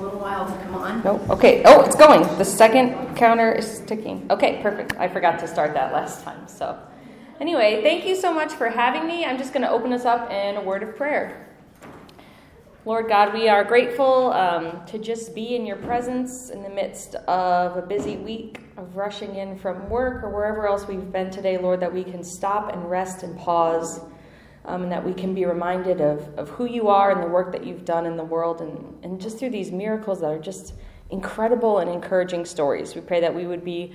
little while to come on. No. Okay. Oh, it's going. The second counter is ticking. Okay, perfect. I forgot to start that last time. So, anyway, thank you so much for having me. I'm just going to open us up in a word of prayer. Lord God, we are grateful um, to just be in your presence in the midst of a busy week of rushing in from work or wherever else we've been today, Lord, that we can stop and rest and pause um, and that we can be reminded of, of who you are and the work that you've done in the world, and, and just through these miracles that are just incredible and encouraging stories. We pray that we would be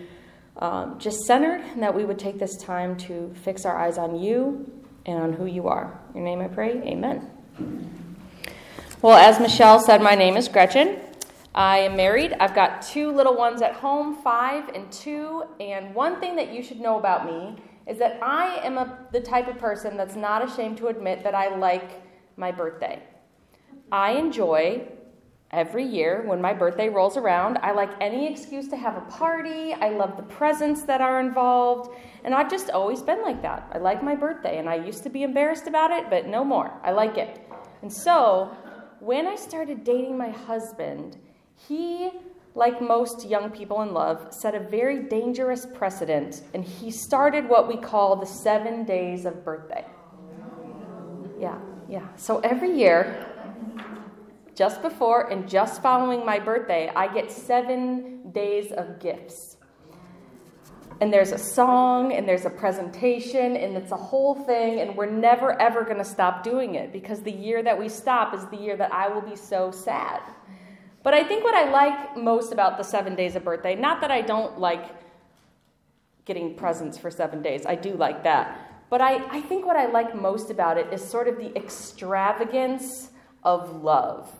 um, just centered and that we would take this time to fix our eyes on you and on who you are. In your name I pray, amen. Well, as Michelle said, my name is Gretchen. I am married. I've got two little ones at home, five and two. And one thing that you should know about me is that I am a, the type of person that's not ashamed to admit that I like my birthday. I enjoy every year when my birthday rolls around. I like any excuse to have a party. I love the presents that are involved. And I've just always been like that. I like my birthday, and I used to be embarrassed about it, but no more. I like it. And so, when I started dating my husband, he like most young people in love, set a very dangerous precedent, and he started what we call the seven days of birthday. Yeah, yeah. So every year, just before and just following my birthday, I get seven days of gifts. And there's a song, and there's a presentation, and it's a whole thing, and we're never ever going to stop doing it because the year that we stop is the year that I will be so sad. But I think what I like most about the seven days of birthday, not that I don't like getting presents for seven days, I do like that. But I, I think what I like most about it is sort of the extravagance of love.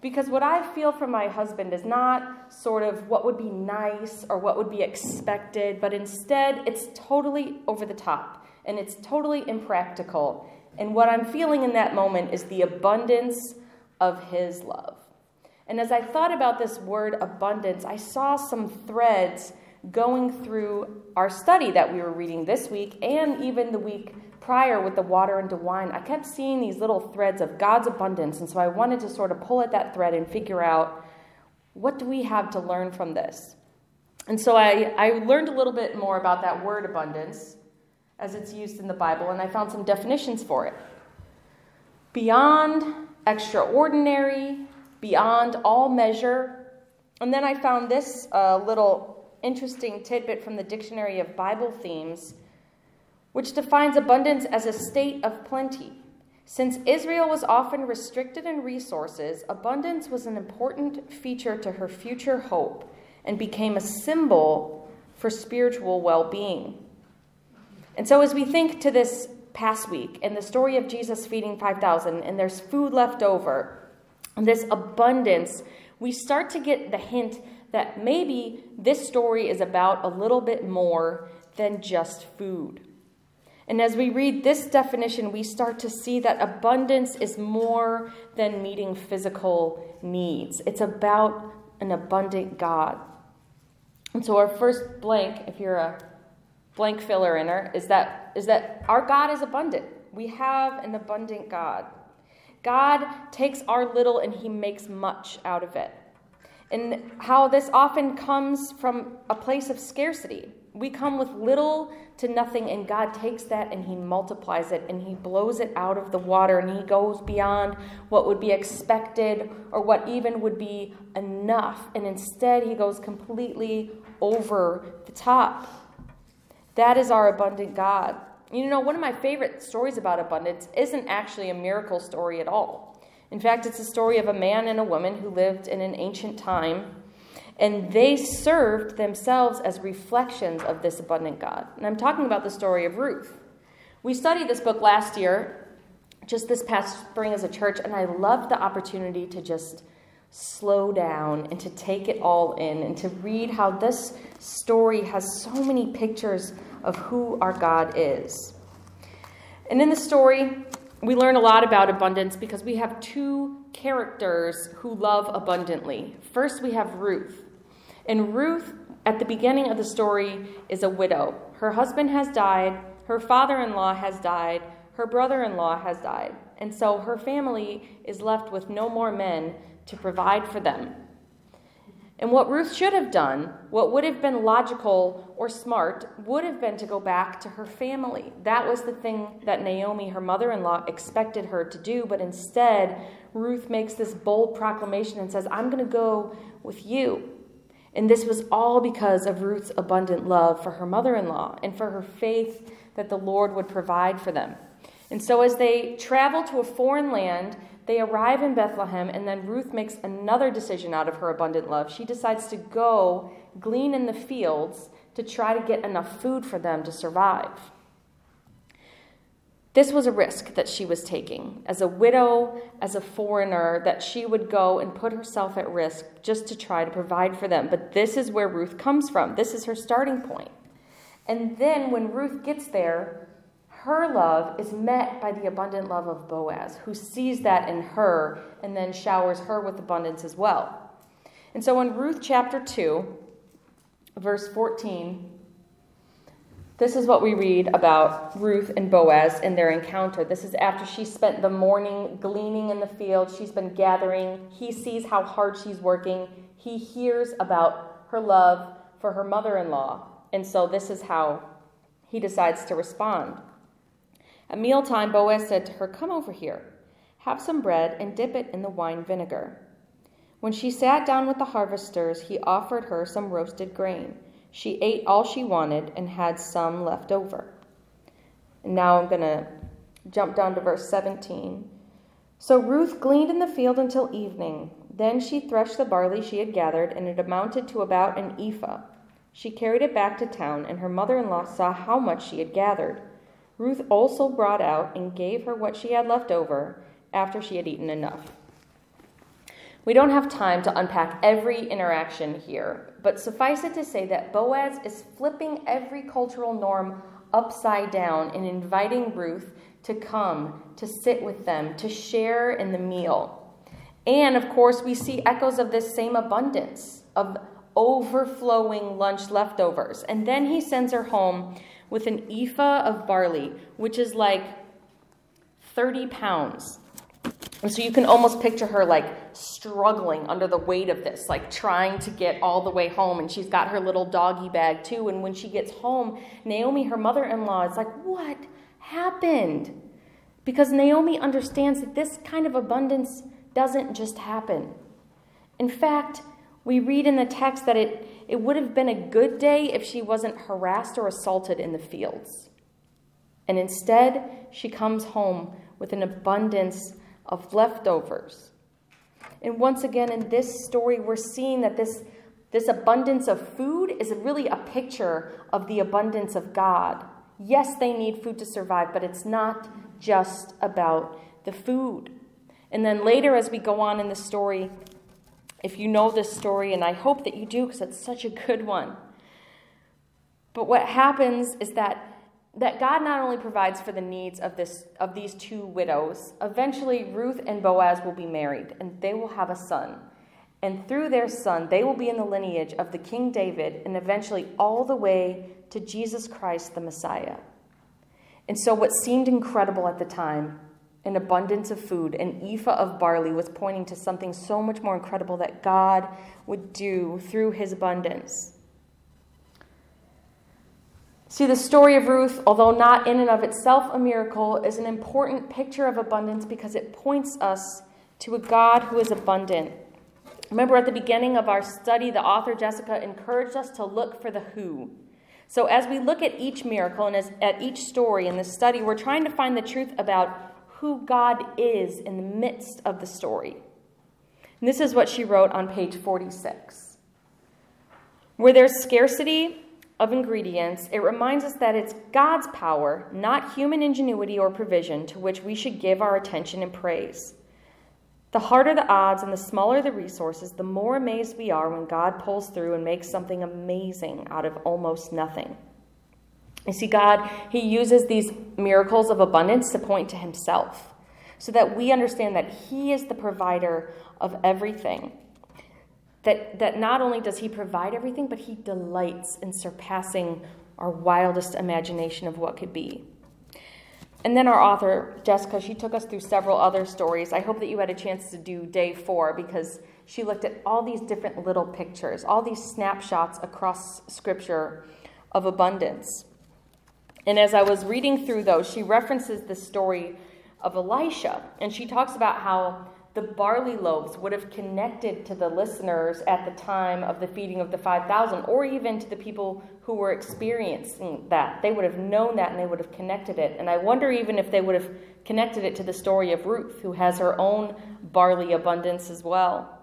Because what I feel from my husband is not sort of what would be nice or what would be expected, but instead it's totally over the top and it's totally impractical. And what I'm feeling in that moment is the abundance of his love. And as I thought about this word abundance, I saw some threads going through our study that we were reading this week and even the week prior with the water into wine. I kept seeing these little threads of God's abundance. And so I wanted to sort of pull at that thread and figure out what do we have to learn from this? And so I, I learned a little bit more about that word abundance as it's used in the Bible, and I found some definitions for it. Beyond extraordinary, beyond all measure. And then I found this uh, little interesting tidbit from the Dictionary of Bible Themes, which defines abundance as a state of plenty. Since Israel was often restricted in resources, abundance was an important feature to her future hope and became a symbol for spiritual well being. And so, as we think to this past week and the story of Jesus feeding 5,000, and there's food left over, this abundance, we start to get the hint that maybe this story is about a little bit more than just food. And as we read this definition, we start to see that abundance is more than meeting physical needs. It's about an abundant God. And so our first blank, if you're a blank filler inner, is that is that our God is abundant. We have an abundant God. God takes our little and he makes much out of it. And how this often comes from a place of scarcity. We come with little to nothing, and God takes that and He multiplies it and He blows it out of the water and He goes beyond what would be expected or what even would be enough. And instead, He goes completely over the top. That is our abundant God. You know, one of my favorite stories about abundance isn't actually a miracle story at all. In fact, it's a story of a man and a woman who lived in an ancient time, and they served themselves as reflections of this abundant God. And I'm talking about the story of Ruth. We studied this book last year, just this past spring as a church, and I loved the opportunity to just slow down and to take it all in and to read how this story has so many pictures of who our God is. And in the story, we learn a lot about abundance because we have two characters who love abundantly. First, we have Ruth. And Ruth, at the beginning of the story, is a widow. Her husband has died, her father in law has died, her brother in law has died. And so her family is left with no more men to provide for them. And what Ruth should have done, what would have been logical or smart, would have been to go back to her family. That was the thing that Naomi, her mother in law, expected her to do. But instead, Ruth makes this bold proclamation and says, I'm going to go with you. And this was all because of Ruth's abundant love for her mother in law and for her faith that the Lord would provide for them. And so, as they travel to a foreign land, they arrive in Bethlehem, and then Ruth makes another decision out of her abundant love. She decides to go glean in the fields to try to get enough food for them to survive. This was a risk that she was taking. As a widow, as a foreigner, that she would go and put herself at risk just to try to provide for them. But this is where Ruth comes from. This is her starting point. And then when Ruth gets there, her love is met by the abundant love of Boaz, who sees that in her and then showers her with abundance as well. And so in Ruth chapter 2, verse 14, this is what we read about Ruth and Boaz in their encounter. This is after she spent the morning gleaning in the field. She's been gathering. He sees how hard she's working. He hears about her love for her mother in law. And so this is how he decides to respond. At mealtime, Boaz said to her, Come over here, have some bread, and dip it in the wine vinegar. When she sat down with the harvesters, he offered her some roasted grain. She ate all she wanted and had some left over. And now I'm going to jump down to verse 17. So Ruth gleaned in the field until evening. Then she threshed the barley she had gathered, and it amounted to about an ephah. She carried it back to town, and her mother in law saw how much she had gathered. Ruth also brought out and gave her what she had left over after she had eaten enough. We don't have time to unpack every interaction here, but suffice it to say that Boaz is flipping every cultural norm upside down and inviting Ruth to come, to sit with them, to share in the meal. And of course, we see echoes of this same abundance of overflowing lunch leftovers. And then he sends her home with an ephah of barley, which is like 30 pounds. And so you can almost picture her like struggling under the weight of this, like trying to get all the way home. And she's got her little doggy bag too. And when she gets home, Naomi, her mother in law, is like, What happened? Because Naomi understands that this kind of abundance doesn't just happen. In fact, we read in the text that it, it would have been a good day if she wasn't harassed or assaulted in the fields. And instead, she comes home with an abundance of leftovers. And once again, in this story, we're seeing that this, this abundance of food is really a picture of the abundance of God. Yes, they need food to survive, but it's not just about the food. And then later, as we go on in the story, if you know this story, and I hope that you do because it's such a good one. But what happens is that that God not only provides for the needs of this of these two widows, eventually Ruth and Boaz will be married and they will have a son. And through their son, they will be in the lineage of the King David and eventually all the way to Jesus Christ the Messiah. And so what seemed incredible at the time an abundance of food, an ephah of barley was pointing to something so much more incredible that God would do through his abundance. See, the story of Ruth, although not in and of itself a miracle, is an important picture of abundance because it points us to a God who is abundant. Remember at the beginning of our study, the author Jessica encouraged us to look for the who. So, as we look at each miracle and as, at each story in this study, we're trying to find the truth about who God is in the midst of the story. And this is what she wrote on page 46. Where there's scarcity of ingredients, it reminds us that it's God's power, not human ingenuity or provision, to which we should give our attention and praise. The harder the odds and the smaller the resources, the more amazed we are when God pulls through and makes something amazing out of almost nothing. You see, God, He uses these miracles of abundance to point to Himself so that we understand that He is the provider of everything. That, that not only does He provide everything, but He delights in surpassing our wildest imagination of what could be. and then our author, Jessica, she took us through several other stories. I hope that you had a chance to do day four because she looked at all these different little pictures, all these snapshots across Scripture of abundance. And as I was reading through those, she references the story of Elisha, and she talks about how the barley loaves would have connected to the listeners at the time of the feeding of the 5,000, or even to the people who were experiencing that. They would have known that and they would have connected it. And I wonder even if they would have connected it to the story of Ruth, who has her own barley abundance as well.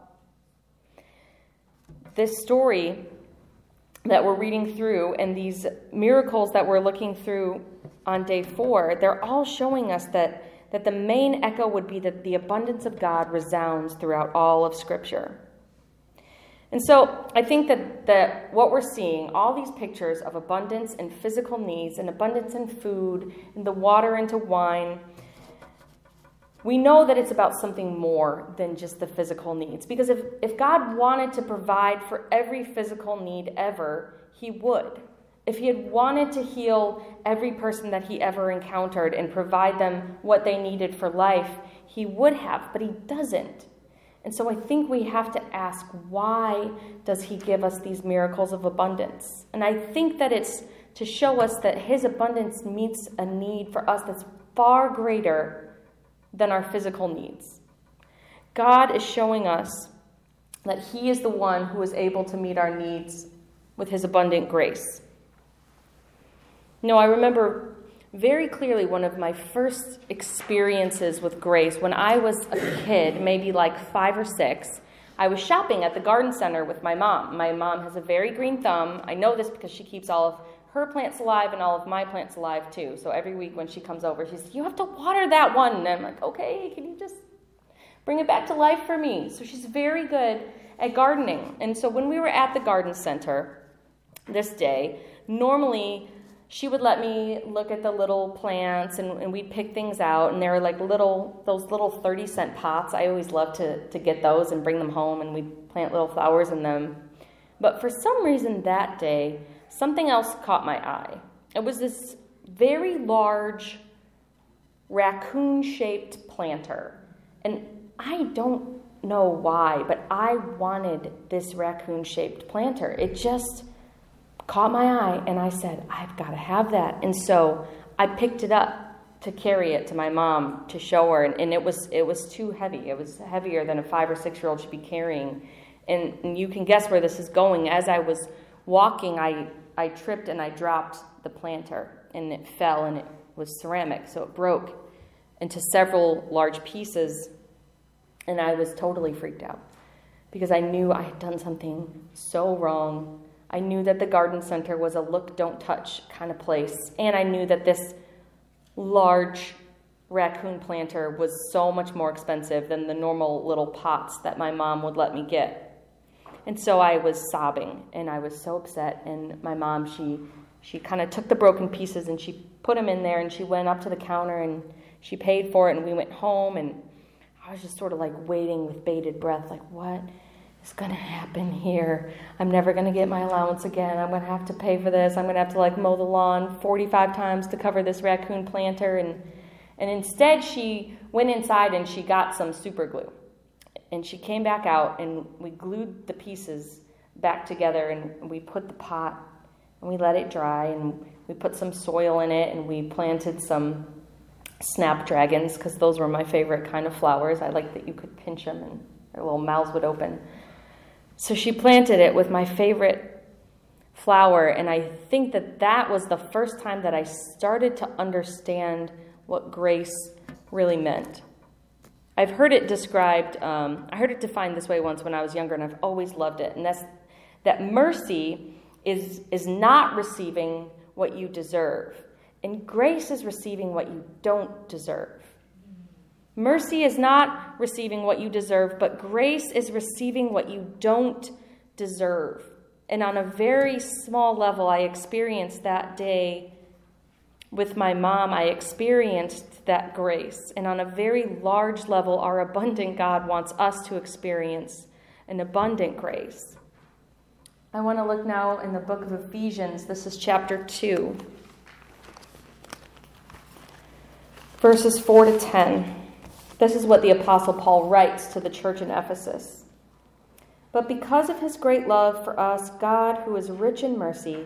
This story that we're reading through and these miracles that we're looking through on day four, they're all showing us that that the main echo would be that the abundance of God resounds throughout all of Scripture. And so I think that, that what we're seeing, all these pictures of abundance in physical needs, and abundance in food, and the water into wine, we know that it's about something more than just the physical needs. Because if, if God wanted to provide for every physical need ever, He would. If he had wanted to heal every person that he ever encountered and provide them what they needed for life, he would have, but he doesn't. And so I think we have to ask why does he give us these miracles of abundance? And I think that it's to show us that his abundance meets a need for us that's far greater than our physical needs. God is showing us that he is the one who is able to meet our needs with his abundant grace. No, I remember very clearly one of my first experiences with grace when I was a kid, maybe like five or six. I was shopping at the garden center with my mom. My mom has a very green thumb. I know this because she keeps all of her plants alive and all of my plants alive too. So every week when she comes over, she says, You have to water that one. And I'm like, Okay, can you just bring it back to life for me? So she's very good at gardening. And so when we were at the garden center this day, normally she would let me look at the little plants and, and, we'd pick things out and they were like little those little 30 cent pots i always love to, to get those and bring them home and we'd plant little flowers in them but for some reason that day something else caught my eye it was this very large raccoon shaped planter and i don't know why but i wanted this raccoon shaped planter it just caught my eye and I said, I've got to have that. And so I picked it up to carry it to my mom to show her and, and it was it was too heavy. It was heavier than a 5 or 6 year old should be carrying. And, and you can guess where this is going. As I was walking, I I tripped and I dropped the planter and it fell and it was ceramic, so it broke into several large pieces and I was totally freaked out because I knew I had done something so wrong I knew that the garden center was a look, don't touch kind of place. And I knew that this large raccoon planter was so much more expensive than the normal little pots that my mom would let me get. And so I was sobbing and I was so upset. And my mom, she, she kind of took the broken pieces and she put them in there and she went up to the counter and she paid for it. And we went home and I was just sort of like waiting with bated breath, like, what? is going to happen here. I'm never going to get my allowance again. I'm going to have to pay for this. I'm going to have to like mow the lawn 45 times to cover this raccoon planter and and instead she went inside and she got some super glue. And she came back out and we glued the pieces back together and we put the pot and we let it dry and we put some soil in it and we planted some snapdragons because those were my favorite kind of flowers. I like that you could pinch them and their little mouths would open. So she planted it with my favorite flower, and I think that that was the first time that I started to understand what grace really meant. I've heard it described, um, I heard it defined this way once when I was younger, and I've always loved it. And that's that mercy is, is not receiving what you deserve, and grace is receiving what you don't deserve. Mercy is not receiving what you deserve, but grace is receiving what you don't deserve. And on a very small level, I experienced that day with my mom. I experienced that grace. And on a very large level, our abundant God wants us to experience an abundant grace. I want to look now in the book of Ephesians. This is chapter 2. verses 4 to 10. This is what the Apostle Paul writes to the church in Ephesus. But because of his great love for us, God, who is rich in mercy,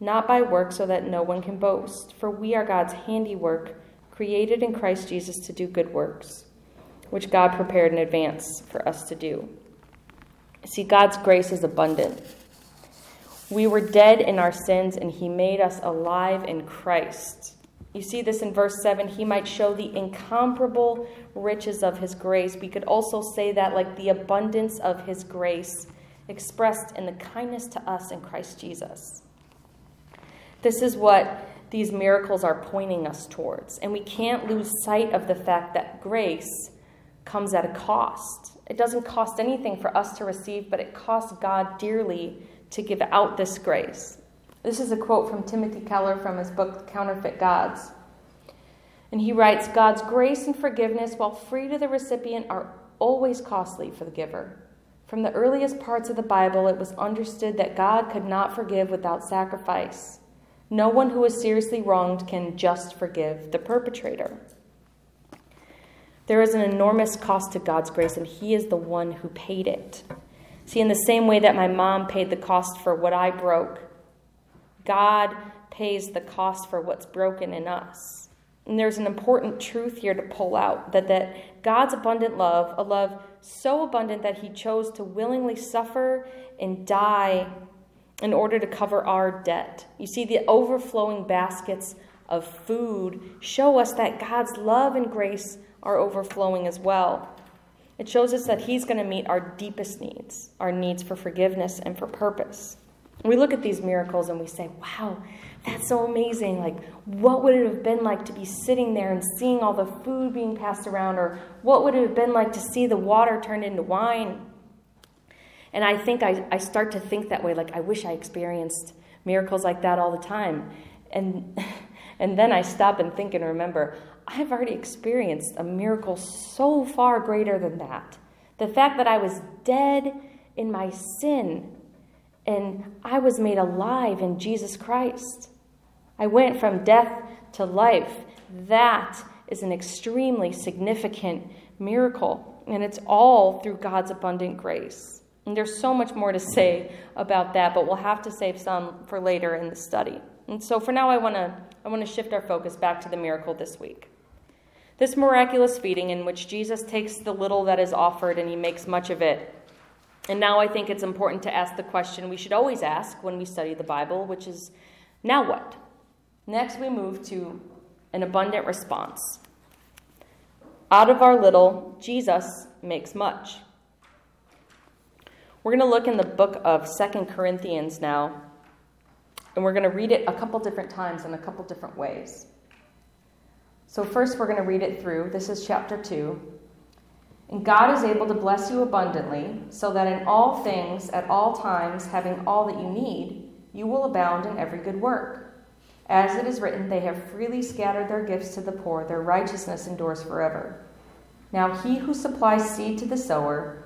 not by works, so that no one can boast. For we are God's handiwork, created in Christ Jesus to do good works, which God prepared in advance for us to do. See, God's grace is abundant. We were dead in our sins, and He made us alive in Christ. You see this in verse 7 He might show the incomparable riches of His grace. We could also say that, like the abundance of His grace expressed in the kindness to us in Christ Jesus. This is what these miracles are pointing us towards. And we can't lose sight of the fact that grace comes at a cost. It doesn't cost anything for us to receive, but it costs God dearly to give out this grace. This is a quote from Timothy Keller from his book, Counterfeit Gods. And he writes God's grace and forgiveness, while free to the recipient, are always costly for the giver. From the earliest parts of the Bible, it was understood that God could not forgive without sacrifice. No one who is seriously wronged can just forgive the perpetrator. There is an enormous cost to God's grace, and He is the one who paid it. See, in the same way that my mom paid the cost for what I broke, God pays the cost for what's broken in us. And there's an important truth here to pull out that, that God's abundant love, a love so abundant that he chose to willingly suffer and die in order to cover our debt. You see, the overflowing baskets of food show us that God's love and grace are overflowing as well. It shows us that He's going to meet our deepest needs, our needs for forgiveness and for purpose. We look at these miracles and we say, wow, that's so amazing. Like, what would it have been like to be sitting there and seeing all the food being passed around? Or what would it have been like to see the water turned into wine? And I think I, I start to think that way. Like, I wish I experienced miracles like that all the time. And, and then I stop and think and remember, I've already experienced a miracle so far greater than that. The fact that I was dead in my sin and I was made alive in Jesus Christ. I went from death to life. That is an extremely significant miracle, and it's all through God's abundant grace. And there's so much more to say about that, but we'll have to save some for later in the study. And so for now, I want to I want to shift our focus back to the miracle this week. This miraculous feeding, in which Jesus takes the little that is offered and he makes much of it, and now I think it's important to ask the question we should always ask when we study the Bible, which is now what? Next, we move to an abundant response. Out of our little, Jesus makes much. We're going to look in the book of Second Corinthians now, and we're going to read it a couple different times in a couple different ways. So, first, we're going to read it through. This is chapter 2, and God is able to bless you abundantly, so that in all things, at all times, having all that you need, you will abound in every good work. As it is written, they have freely scattered their gifts to the poor, their righteousness endures forever. Now he who supplies seed to the sower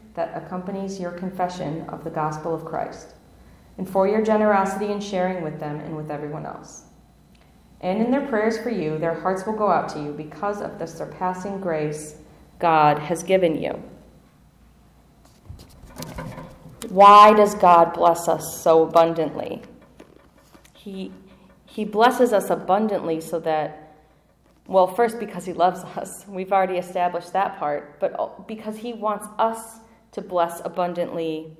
that accompanies your confession of the gospel of Christ, and for your generosity in sharing with them and with everyone else. And in their prayers for you, their hearts will go out to you because of the surpassing grace God has given you. Why does God bless us so abundantly? He, he blesses us abundantly so that Well, first, because He loves us. We've already established that part, but because He wants us to bless abundantly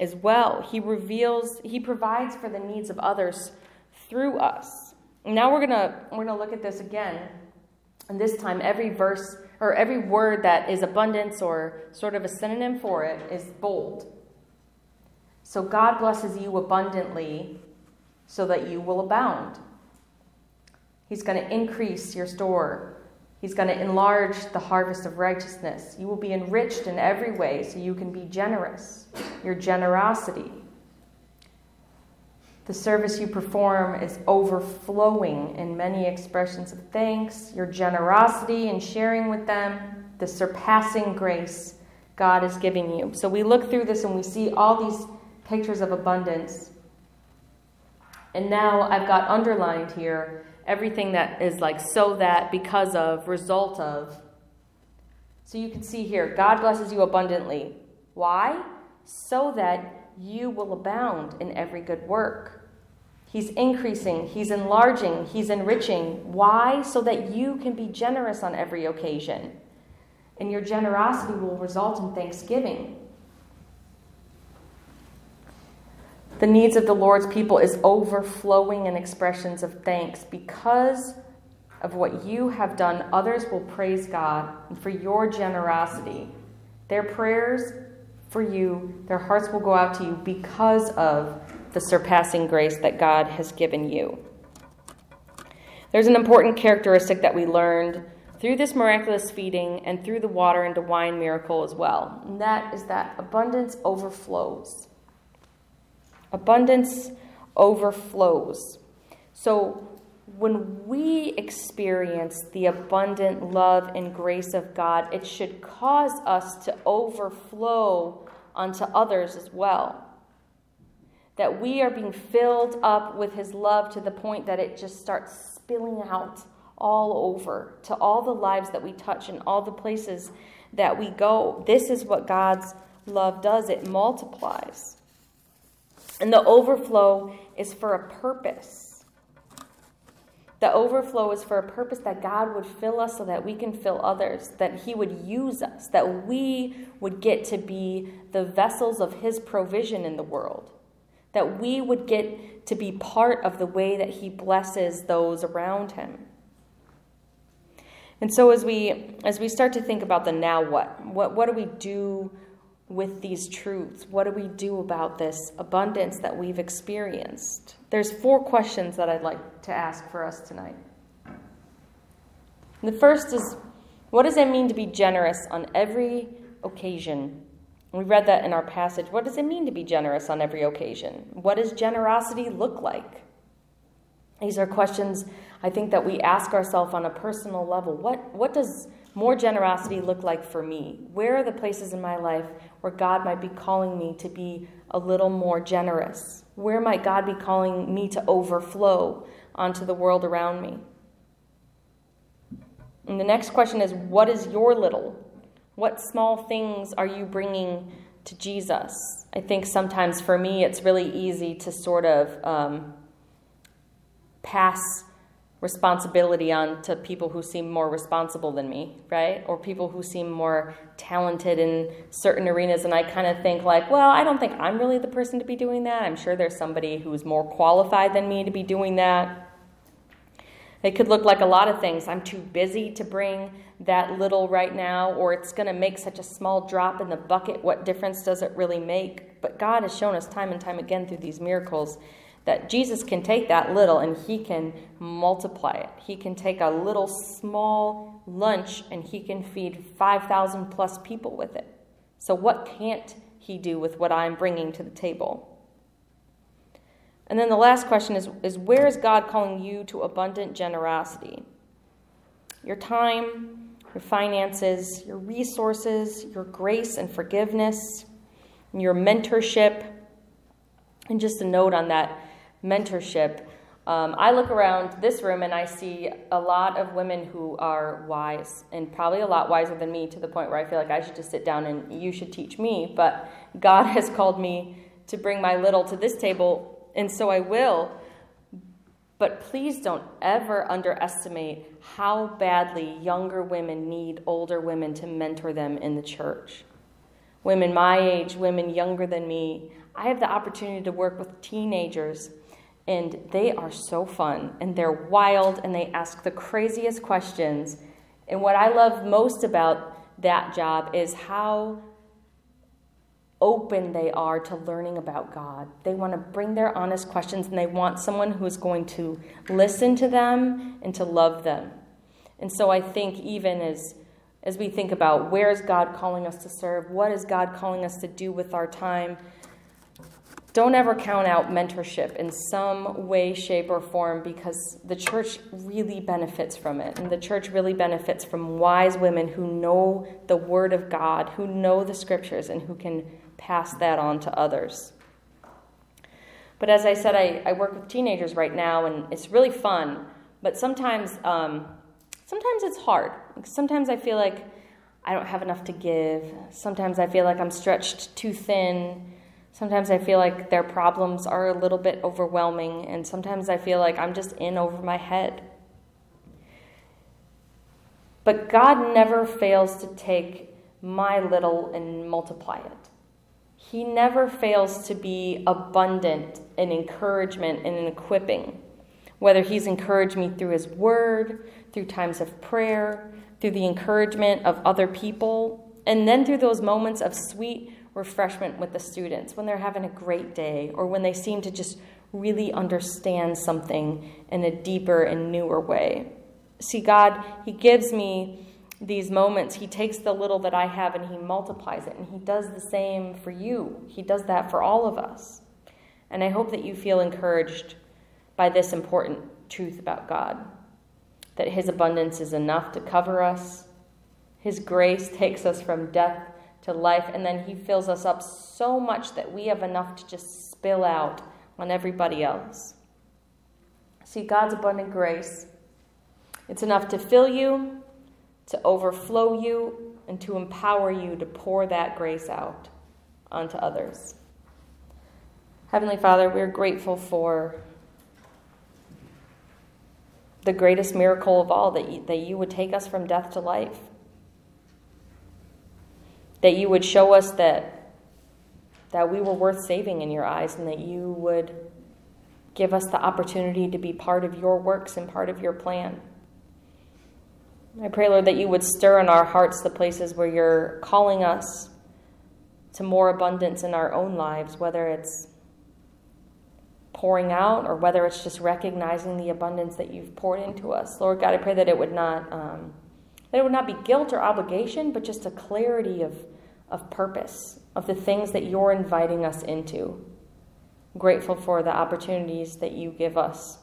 as well. He reveals, He provides for the needs of others through us. Now we're gonna we're gonna look at this again, and this time every verse or every word that is abundance or sort of a synonym for it is bold. So God blesses you abundantly so that you will abound. He's going to increase your store. He's going to enlarge the harvest of righteousness. You will be enriched in every way so you can be generous. Your generosity. The service you perform is overflowing in many expressions of thanks, your generosity in sharing with them, the surpassing grace God is giving you. So we look through this and we see all these pictures of abundance. And now I've got underlined here everything that is like so that, because of, result of. So you can see here God blesses you abundantly. Why? So that you will abound in every good work. He's increasing, He's enlarging, He's enriching. Why? So that you can be generous on every occasion. And your generosity will result in thanksgiving. The needs of the Lord's people is overflowing in expressions of thanks. Because of what you have done, others will praise God for your generosity. Their prayers for you, their hearts will go out to you because of the surpassing grace that God has given you. There's an important characteristic that we learned through this miraculous feeding and through the water into wine miracle as well, and that is that abundance overflows. Abundance overflows. So, when we experience the abundant love and grace of God, it should cause us to overflow onto others as well. That we are being filled up with His love to the point that it just starts spilling out all over to all the lives that we touch and all the places that we go. This is what God's love does it multiplies. And the overflow is for a purpose. The overflow is for a purpose that God would fill us so that we can fill others, that He would use us, that we would get to be the vessels of His provision in the world, that we would get to be part of the way that He blesses those around Him. And so as we as we start to think about the now what, what what do we do with these truths? What do we do about this abundance that we've experienced? There's four questions that I'd like to ask for us tonight. The first is what does it mean to be generous on every occasion? We read that in our passage. What does it mean to be generous on every occasion? What does generosity look like? These are questions I think that we ask ourselves on a personal level. What, what does more generosity look like for me? Where are the places in my life where God might be calling me to be a little more generous? Where might God be calling me to overflow onto the world around me? And the next question is what is your little? What small things are you bringing to Jesus? I think sometimes for me it's really easy to sort of um, pass responsibility on to people who seem more responsible than me, right? Or people who seem more talented in certain arenas. And I kind of think, like, well, I don't think I'm really the person to be doing that. I'm sure there's somebody who's more qualified than me to be doing that. It could look like a lot of things. I'm too busy to bring that little right now, or it's going to make such a small drop in the bucket. What difference does it really make? But God has shown us time and time again through these miracles that Jesus can take that little and he can multiply it. He can take a little small lunch and he can feed 5,000 plus people with it. So, what can't he do with what I'm bringing to the table? And then the last question is, is where is God calling you to abundant generosity? Your time, your finances, your resources, your grace and forgiveness, your mentorship. And just a note on that mentorship. Um, I look around this room and I see a lot of women who are wise and probably a lot wiser than me to the point where I feel like I should just sit down and you should teach me. But God has called me to bring my little to this table, and so I will. But please don't ever underestimate how badly younger women need older women to mentor them in the church. Women my age, women younger than me, I have the opportunity to work with teenagers, and they are so fun, and they're wild, and they ask the craziest questions. And what I love most about that job is how open they are to learning about God. They want to bring their honest questions and they want someone who's going to listen to them and to love them. And so I think even as as we think about where is God calling us to serve, what is God calling us to do with our time, don't ever count out mentorship in some way, shape, or form because the church really benefits from it. And the church really benefits from wise women who know the Word of God, who know the Scriptures, and who can pass that on to others. But as I said, I, I work with teenagers right now, and it's really fun. But sometimes, um, sometimes it's hard. Sometimes I feel like I don't have enough to give. Sometimes I feel like I'm stretched too thin. Sometimes I feel like their problems are a little bit overwhelming, and sometimes I feel like I'm just in over my head. But God never fails to take my little and multiply it. He never fails to be abundant in encouragement and in equipping. Whether He's encouraged me through His Word, through times of prayer, through the encouragement of other people, and then through those moments of sweet refreshment with the students when they're having a great day or when they seem to just really understand something in a deeper and newer way. See, God, He gives me these moments. He takes the little that I have and He multiplies it, and He does the same for you. He does that for all of us. And I hope that you feel encouraged by this important truth about God that His abundance is enough to cover us, His grace takes us from death to life, and then He fills us up so much that we have enough to just spill out on everybody else. See, God's abundant grace, it's enough to fill you, to overflow you, and to empower you to pour that grace out onto others. Heavenly Father, we're grateful for the greatest miracle of all that you, that you would take us from death to life that you would show us that that we were worth saving in your eyes and that you would give us the opportunity to be part of your works and part of your plan. I pray, Lord, that you would stir in our hearts the places where you're calling us to more abundance in our own lives, whether it's pouring out or whether it's just recognizing the abundance that you've poured into us. Lord God, I pray that it would not um, that it would not be guilt or obligation, but just a clarity of of purpose, of the things that you're inviting us into. grateful for the opportunities that you give us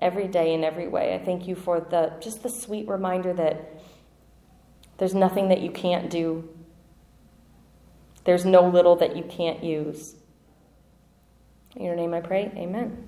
every day in every way. I thank you for the just the sweet reminder that there's nothing that you can't do. There's no little that you can't use. In your name I pray. Amen.